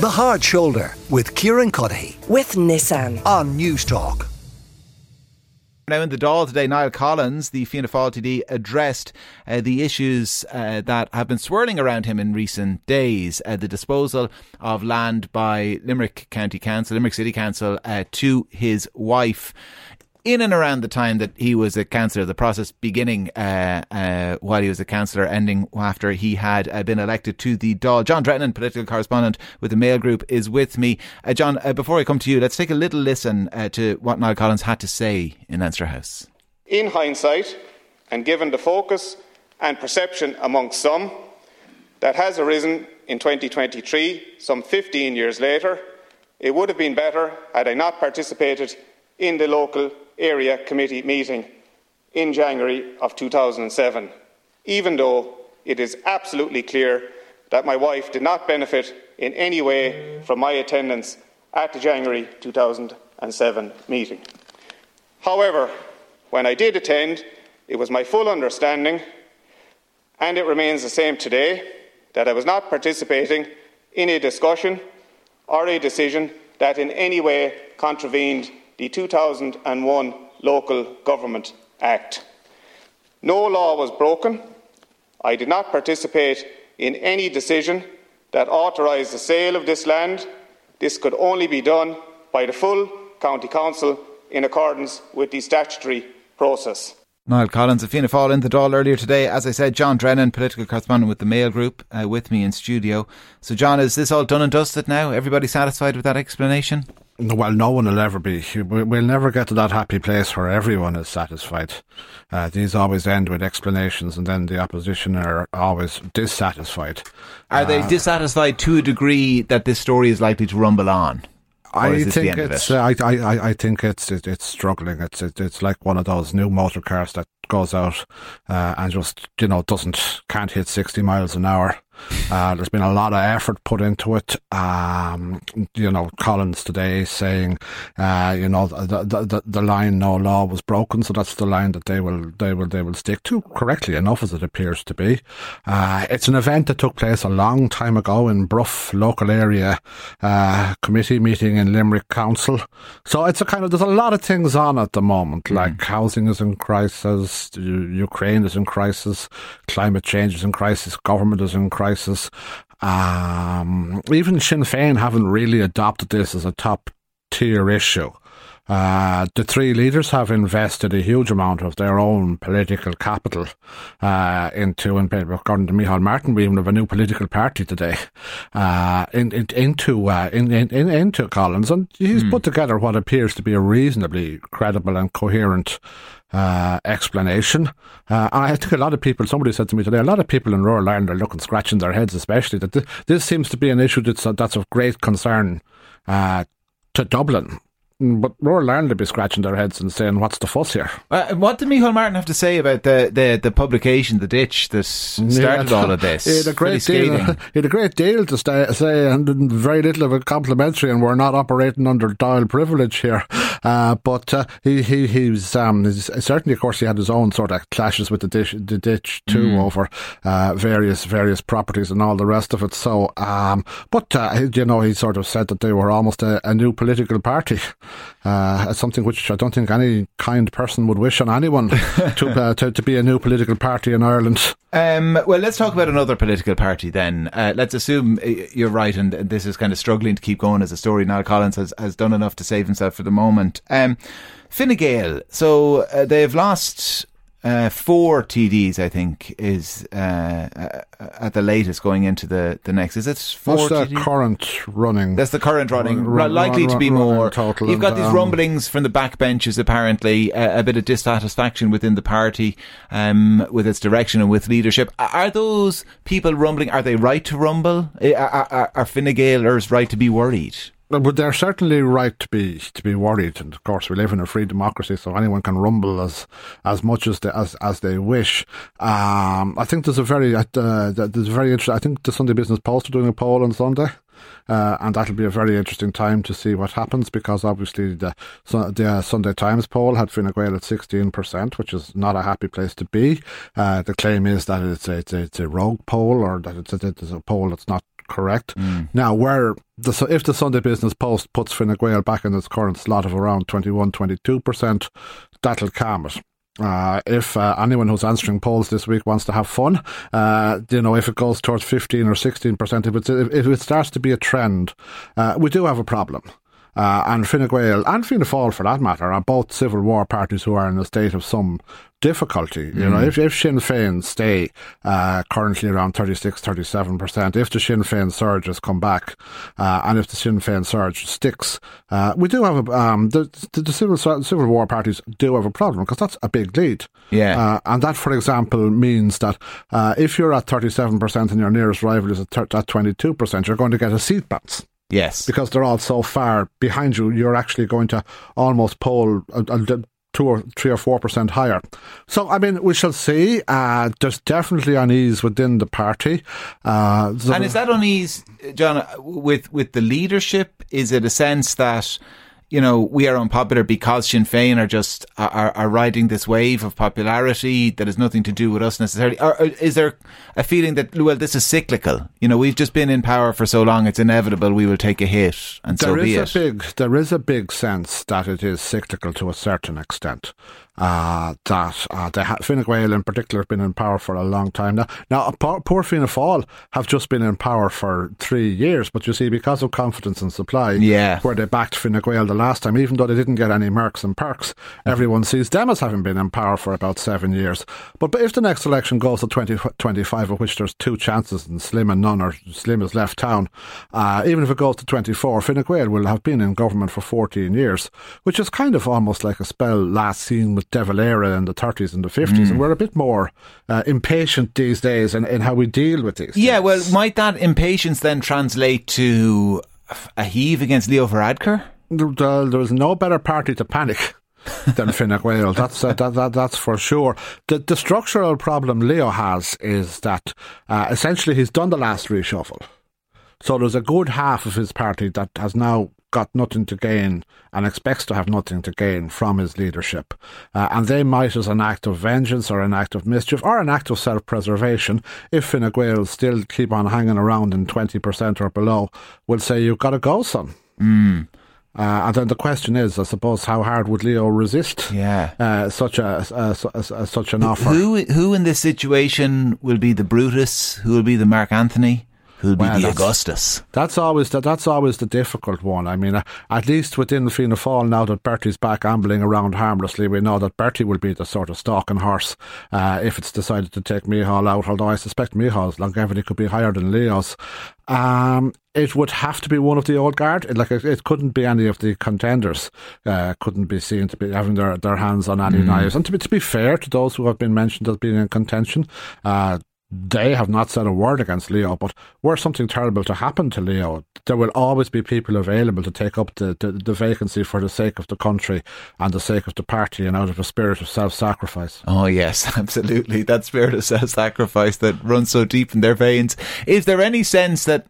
The Hard Shoulder with Kieran Cuddihy with Nissan on Newstalk. Now, in the Dáil today, Niall Collins, the Fianna Fáil TD, addressed uh, the issues uh, that have been swirling around him in recent days. Uh, the disposal of land by Limerick County Council, Limerick City Council, uh, to his wife in and around the time that he was a councillor, the process beginning uh, uh, while he was a councillor, ending after he had uh, been elected to the Dáil. John Drennan, political correspondent with the Mail Group, is with me. Uh, John, uh, before I come to you, let's take a little listen uh, to what Niall Collins had to say in Leinster House. In hindsight, and given the focus and perception amongst some that has arisen in 2023, some 15 years later, it would have been better had I not participated in the local area committee meeting in January of 2007, even though it is absolutely clear that my wife did not benefit in any way from my attendance at the January 2007 meeting. However, when I did attend, it was my full understanding, and it remains the same today, that I was not participating in a discussion or a decision that in any way contravened the 2001 Local Government Act. No law was broken. I did not participate in any decision that authorised the sale of this land. This could only be done by the full County Council in accordance with the statutory process. Niall Collins of Fianna Fáil in the Dáil earlier today. As I said, John Drennan, political correspondent with the Mail Group, uh, with me in studio. So, John, is this all done and dusted now? Everybody satisfied with that explanation? Well, no one will ever be. We'll never get to that happy place where everyone is satisfied. Uh, these always end with explanations, and then the opposition are always dissatisfied. Are uh, they dissatisfied to a degree that this story is likely to rumble on? I think it's. It? Uh, I, I I think it's it, it's struggling. It's it, it's like one of those new motor cars that goes out uh, and just you know doesn't can't hit sixty miles an hour. Uh, there's been a lot of effort put into it. Um, you know, Collins today saying, uh, you know, the, the the line "no law was broken," so that's the line that they will they will they will stick to correctly enough as it appears to be. Uh, it's an event that took place a long time ago in Bruff local area uh, committee meeting in Limerick Council. So it's a kind of there's a lot of things on at the moment, mm. like housing is in crisis, Ukraine is in crisis, climate change is in crisis, government is in crisis crisis. Um, even Sinn Féin haven't really adopted this as a top tier issue. Uh, the three leaders have invested a huge amount of their own political capital uh, into, and according to Micheál Martin, we even have a new political party today, uh, in, in, into uh, in, in, into Collins, and he's mm. put together what appears to be a reasonably credible and coherent uh, explanation. Uh, and I think a lot of people, somebody said to me today, a lot of people in rural Ireland are looking, scratching their heads, especially that this, this seems to be an issue that's, that's of great concern uh, to Dublin but rural Ireland would be scratching their heads and saying, "What's the fuss here?" Uh, what did Michael Martin have to say about the, the, the publication, the ditch that started yeah, all of this? He had a great deal. he had a great deal to stay, say, and very little of it complimentary. And we're not operating under Dáil privilege here. Uh, but uh, he he he was um, certainly, of course, he had his own sort of clashes with the ditch, the ditch too mm. over uh, various various properties and all the rest of it. So, um, but uh, you know, he sort of said that they were almost a, a new political party uh, something which I don't think any kind person would wish on anyone to, uh, to, to be a new political party in Ireland. Um, well, let's talk about another political party then. Uh, let's assume uh, you're right, and this is kind of struggling to keep going as a story. Niall Collins has, has done enough to save himself for the moment. Um, Fine Gael, so uh, they've lost uh, four TDs, I think, is uh, uh, at the latest going into the, the next. Is it four? That's the current running. That's the current running. Run, likely run, to be more. Total You've got these um, rumblings from the backbenches, apparently, uh, a bit of dissatisfaction within the party um, with its direction and with leadership. Are those people rumbling? Are they right to rumble? Are, are, are Fine Gaelers right to be worried? But they're certainly right to be to be worried, and of course we live in a free democracy, so anyone can rumble as as much as they, as as they wish. Um, I think there's a very uh, there's a very interesting. I think the Sunday Business Post are doing a poll on Sunday. Uh, and that'll be a very interesting time to see what happens because obviously the, the uh, Sunday Times poll had Fine Gael at 16%, which is not a happy place to be. Uh, the claim is that it's a, it's a, it's a rogue poll or that it's a, it's a poll that's not correct? Mm. Now, where the, if the Sunday Business Post puts Fine Gael back in its current slot of around 21 22%, that'll calm it. Uh, if uh, anyone who's answering polls this week wants to have fun, uh, you know, if it goes towards 15 or 16%, if, if, if it starts to be a trend, uh, we do have a problem. Uh, and Fine Gael and Fianna Fáil, for that matter, are both civil war parties who are in a state of some difficulty. You mm. know, if, if Sinn Féin stay uh, currently around 36, 37%, if the Sinn Féin surge has come back, uh, and if the Sinn Féin surge sticks, uh, we do have a, um, the, the, the, civil, civil war parties do have a problem because that's a big lead. Yeah. Uh, and that, for example, means that uh, if you're at 37% and your nearest rival is at, at 22%, you're going to get a seat bounce. Yes. Because they're all so far behind you, you're actually going to almost poll a, a, two or three or four percent higher. So I mean, we shall see. Uh, there's definitely unease within the party. Uh, and is that unease, John, with with the leadership? Is it a sense that you know, we are unpopular because Sinn Féin are just are, are riding this wave of popularity that has nothing to do with us necessarily. Or, or, is there a feeling that well, this is cyclical? You know, we've just been in power for so long; it's inevitable we will take a hit, and there so be it. Big, there is a big sense that it is cyclical to a certain extent uh, that uh, they ha- Fine Gael in particular have been in power for a long time now. Now, poor, poor Fianna Fáil have just been in power for three years, but you see, because of confidence and supply, yeah. where they backed Fine Gael the last time, even though they didn't get any mercs and perks, everyone sees them as having been in power for about seven years. But, but if the next election goes to 2025, of which there's two chances, and Slim and none, or Slim has left town, uh, even if it goes to 24, Fine Gael will have been in government for 14 years, which is kind of almost like a spell last seen with De Valera in the 30s and the 50s, mm. and we're a bit more uh, impatient these days in, in how we deal with these. Yeah, things. well, might that impatience then translate to a heave against Leo Varadkar? There, there was no better party to panic. than Fine Gael. That's uh, that, that, that's for sure. The the structural problem Leo has is that uh, essentially he's done the last reshuffle. So there's a good half of his party that has now got nothing to gain and expects to have nothing to gain from his leadership. Uh, and they might, as an act of vengeance or an act of mischief or an act of self preservation, if Fine Gael still keep on hanging around in 20% or below, will say, You've got to go, son. Mm. Uh, and then the question is, I suppose, how hard would Leo resist? Yeah. Uh, such a, such an offer. Who who in this situation will be the Brutus? Who will be the Mark Antony? Who'll be well, the that's, Augustus? That's always the, that's always the difficult one. I mean, uh, at least within Fianna Fáil, now that Bertie's back ambling around harmlessly, we know that Bertie will be the sort of stalking horse uh, if it's decided to take Micheál out. Although I suspect Micheál's longevity could be higher than Leo's. Um, it would have to be one of the old guard. It, like it, it couldn't be any of the contenders. Uh, couldn't be seen to be having their, their hands on any mm. knives. And to be to be fair to those who have been mentioned as being in contention, uh, they have not said a word against Leo, but were something terrible to happen to Leo, there will always be people available to take up the, the, the, vacancy for the sake of the country and the sake of the party and out of a spirit of self sacrifice. Oh, yes, absolutely. That spirit of self sacrifice that runs so deep in their veins. Is there any sense that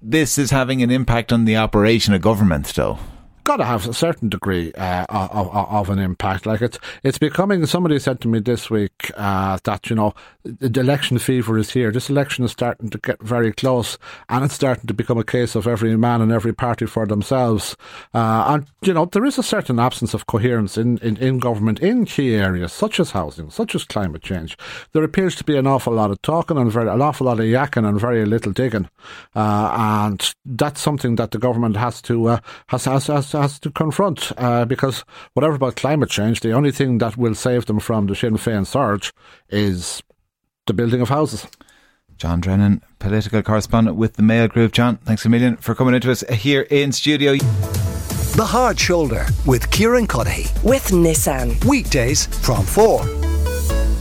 this is having an impact on the operation of government, though? Got to have a certain degree uh, of, of, an impact. Like it's it's becoming. Somebody said to me this week uh, that you know the election fever is here. This election is starting to get very close, and it's starting to become a case of every man and every party for themselves. Uh, and you know there is a certain absence of coherence in, in, in government in key areas such as housing, such as climate change. There appears to be an awful lot of talking and very, an awful lot of yakking and very little digging, uh, and that's something that the government has to uh, has, has, has has to confront uh, because whatever about climate change, the only thing that will save them from the Sinn Féin surge is the building of houses. John Drennan, political correspondent with the Mail Group. John, thanks a million for coming into us here in studio. The Hard Shoulder with Kieran Cuddihy. With Nissan. Weekdays from 4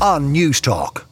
on Newstalk.